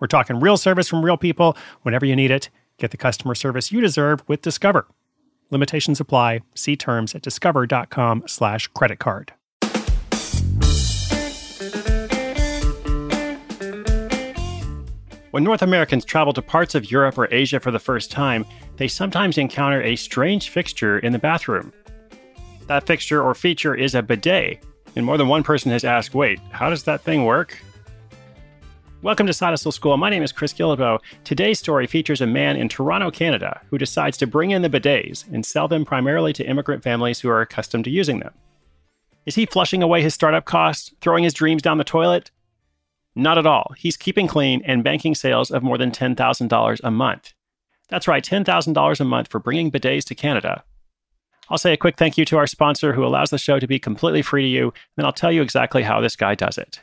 We're talking real service from real people whenever you need it. Get the customer service you deserve with Discover. Limitations apply. See terms at discover.com slash credit card. When North Americans travel to parts of Europe or Asia for the first time, they sometimes encounter a strange fixture in the bathroom. That fixture or feature is a bidet, and more than one person has asked, wait, how does that thing work? Welcome to Side Hustle School. My name is Chris Guillebeau. Today's story features a man in Toronto, Canada, who decides to bring in the bidets and sell them primarily to immigrant families who are accustomed to using them. Is he flushing away his startup costs, throwing his dreams down the toilet? Not at all. He's keeping clean and banking sales of more than $10,000 a month. That's right, $10,000 a month for bringing bidets to Canada. I'll say a quick thank you to our sponsor who allows the show to be completely free to you, and then I'll tell you exactly how this guy does it.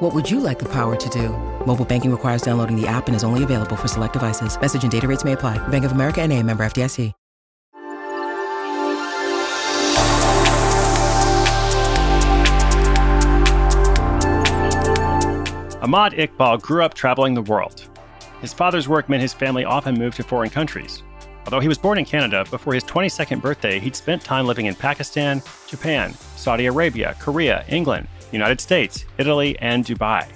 What would you like the power to do? Mobile banking requires downloading the app and is only available for select devices. Message and data rates may apply. Bank of America and a member FDIC. Ahmad Iqbal grew up traveling the world. His father's work meant his family often moved to foreign countries. Although he was born in Canada, before his 22nd birthday, he'd spent time living in Pakistan, Japan, Saudi Arabia, Korea, England, United States, Italy, and Dubai.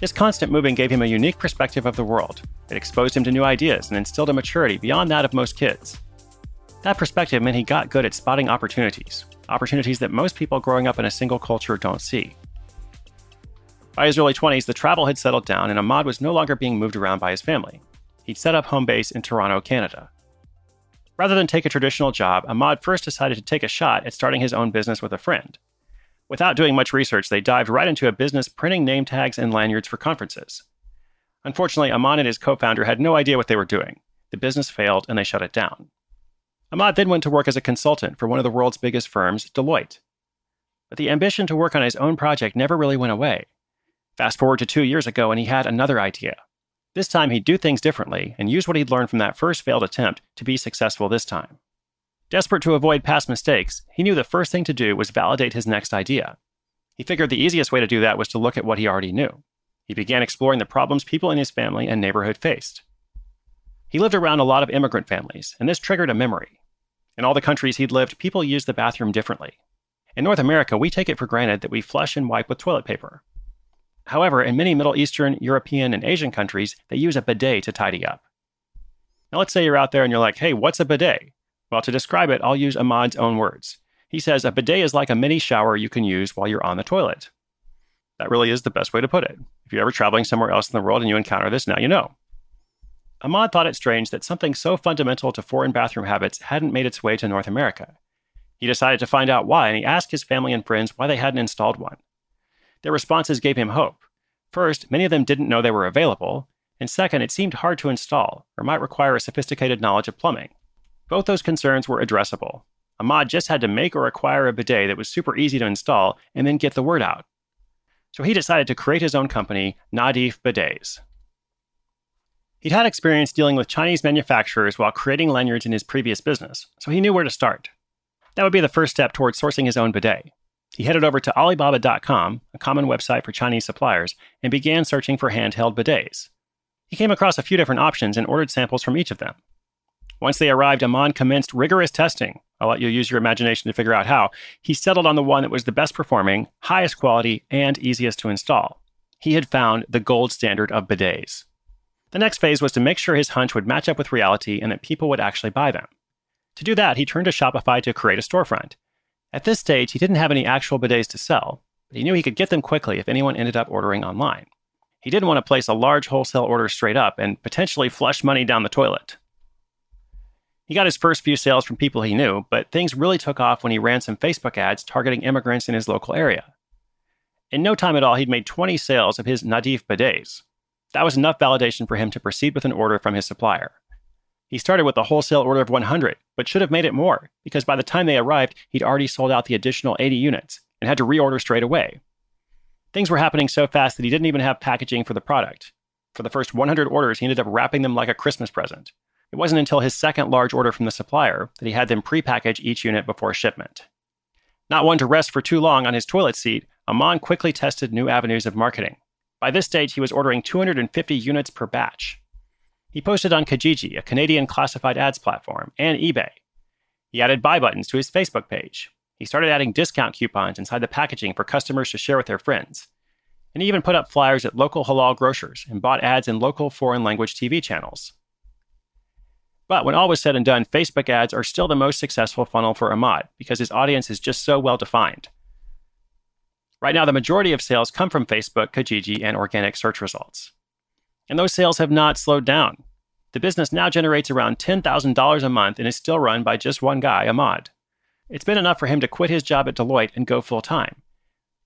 This constant moving gave him a unique perspective of the world. It exposed him to new ideas and instilled a maturity beyond that of most kids. That perspective meant he got good at spotting opportunities, opportunities that most people growing up in a single culture don't see. By his early 20s, the travel had settled down and Ahmad was no longer being moved around by his family. He'd set up home base in Toronto, Canada. Rather than take a traditional job, Ahmad first decided to take a shot at starting his own business with a friend. Without doing much research, they dived right into a business printing name tags and lanyards for conferences. Unfortunately, Ahmad and his co founder had no idea what they were doing. The business failed and they shut it down. Ahmad then went to work as a consultant for one of the world's biggest firms, Deloitte. But the ambition to work on his own project never really went away. Fast forward to two years ago, and he had another idea. This time, he'd do things differently and use what he'd learned from that first failed attempt to be successful this time. Desperate to avoid past mistakes, he knew the first thing to do was validate his next idea. He figured the easiest way to do that was to look at what he already knew. He began exploring the problems people in his family and neighborhood faced. He lived around a lot of immigrant families, and this triggered a memory. In all the countries he'd lived, people used the bathroom differently. In North America, we take it for granted that we flush and wipe with toilet paper. However, in many Middle Eastern, European, and Asian countries, they use a bidet to tidy up. Now, let's say you're out there and you're like, hey, what's a bidet? Well, to describe it, I'll use Ahmad's own words. He says a bidet is like a mini shower you can use while you're on the toilet. That really is the best way to put it. If you're ever traveling somewhere else in the world and you encounter this, now you know. Ahmad thought it strange that something so fundamental to foreign bathroom habits hadn't made its way to North America. He decided to find out why, and he asked his family and friends why they hadn't installed one. Their responses gave him hope. First, many of them didn't know they were available, and second, it seemed hard to install or might require a sophisticated knowledge of plumbing. Both those concerns were addressable. Ahmad just had to make or acquire a bidet that was super easy to install and then get the word out. So he decided to create his own company, Nadif Bidets. He'd had experience dealing with Chinese manufacturers while creating lanyards in his previous business, so he knew where to start. That would be the first step towards sourcing his own bidet. He headed over to Alibaba.com, a common website for Chinese suppliers, and began searching for handheld bidets. He came across a few different options and ordered samples from each of them. Once they arrived, Ahmad commenced rigorous testing. I'll let you use your imagination to figure out how. He settled on the one that was the best performing, highest quality, and easiest to install. He had found the gold standard of bidets. The next phase was to make sure his hunch would match up with reality and that people would actually buy them. To do that, he turned to Shopify to create a storefront. At this stage, he didn't have any actual bidets to sell, but he knew he could get them quickly if anyone ended up ordering online. He didn't want to place a large wholesale order straight up and potentially flush money down the toilet. He got his first few sales from people he knew, but things really took off when he ran some Facebook ads targeting immigrants in his local area. In no time at all, he'd made 20 sales of his Nadif bidets. That was enough validation for him to proceed with an order from his supplier. He started with a wholesale order of 100, but should have made it more, because by the time they arrived, he'd already sold out the additional 80 units and had to reorder straight away. Things were happening so fast that he didn't even have packaging for the product. For the first 100 orders, he ended up wrapping them like a Christmas present. It wasn't until his second large order from the supplier that he had them prepackage each unit before shipment. Not one to rest for too long on his toilet seat, Ahmad quickly tested new avenues of marketing. By this stage, he was ordering 250 units per batch. He posted on Kijiji, a Canadian classified ads platform, and eBay. He added buy buttons to his Facebook page. He started adding discount coupons inside the packaging for customers to share with their friends. And he even put up flyers at local halal grocers and bought ads in local foreign language TV channels. But when all was said and done, Facebook ads are still the most successful funnel for Ahmad because his audience is just so well defined. Right now, the majority of sales come from Facebook, Kijiji, and organic search results. And those sales have not slowed down. The business now generates around $10,000 a month and is still run by just one guy, Ahmad. It's been enough for him to quit his job at Deloitte and go full time.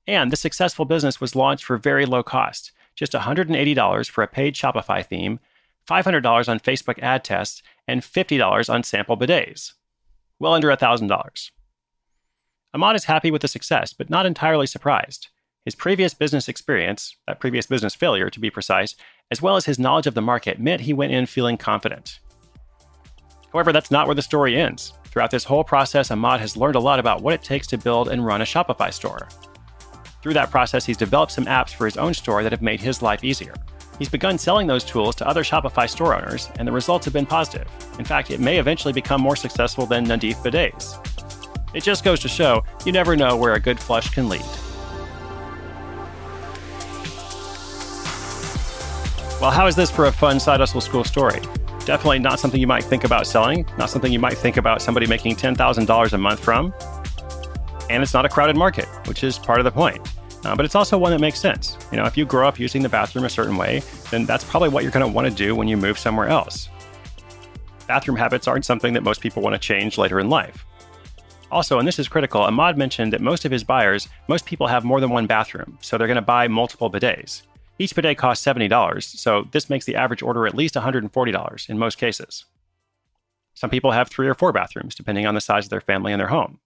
And the successful business was launched for very low cost, just $180 for a paid Shopify theme $500 on Facebook ad tests, and $50 on sample bidets. Well under $1,000. Ahmad is happy with the success, but not entirely surprised. His previous business experience, that previous business failure to be precise, as well as his knowledge of the market, meant he went in feeling confident. However, that's not where the story ends. Throughout this whole process, Ahmad has learned a lot about what it takes to build and run a Shopify store. Through that process, he's developed some apps for his own store that have made his life easier. He's begun selling those tools to other Shopify store owners, and the results have been positive. In fact, it may eventually become more successful than Nadif Bidets. It just goes to show you never know where a good flush can lead. Well, how is this for a fun side hustle school story? Definitely not something you might think about selling, not something you might think about somebody making $10,000 a month from. And it's not a crowded market, which is part of the point. Uh, but it's also one that makes sense. You know, if you grow up using the bathroom a certain way, then that's probably what you're going to want to do when you move somewhere else. Bathroom habits aren't something that most people want to change later in life. Also, and this is critical, Ahmad mentioned that most of his buyers, most people have more than one bathroom, so they're going to buy multiple bidets. Each bidet costs $70, so this makes the average order at least $140 in most cases. Some people have three or four bathrooms, depending on the size of their family and their home.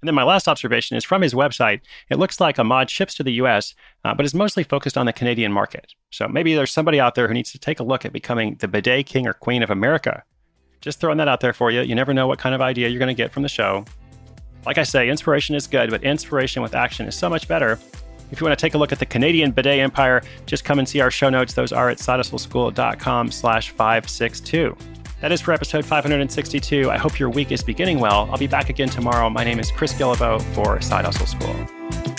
And then my last observation is from his website. It looks like Ahmad ships to the US, uh, but is mostly focused on the Canadian market. So maybe there's somebody out there who needs to take a look at becoming the bidet king or queen of America. Just throwing that out there for you. You never know what kind of idea you're going to get from the show. Like I say, inspiration is good, but inspiration with action is so much better. If you want to take a look at the Canadian bidet empire, just come and see our show notes. Those are at sidehustleschool.com slash 562. That is for episode 562. I hope your week is beginning well. I'll be back again tomorrow. My name is Chris Guillebeau for Side Hustle School.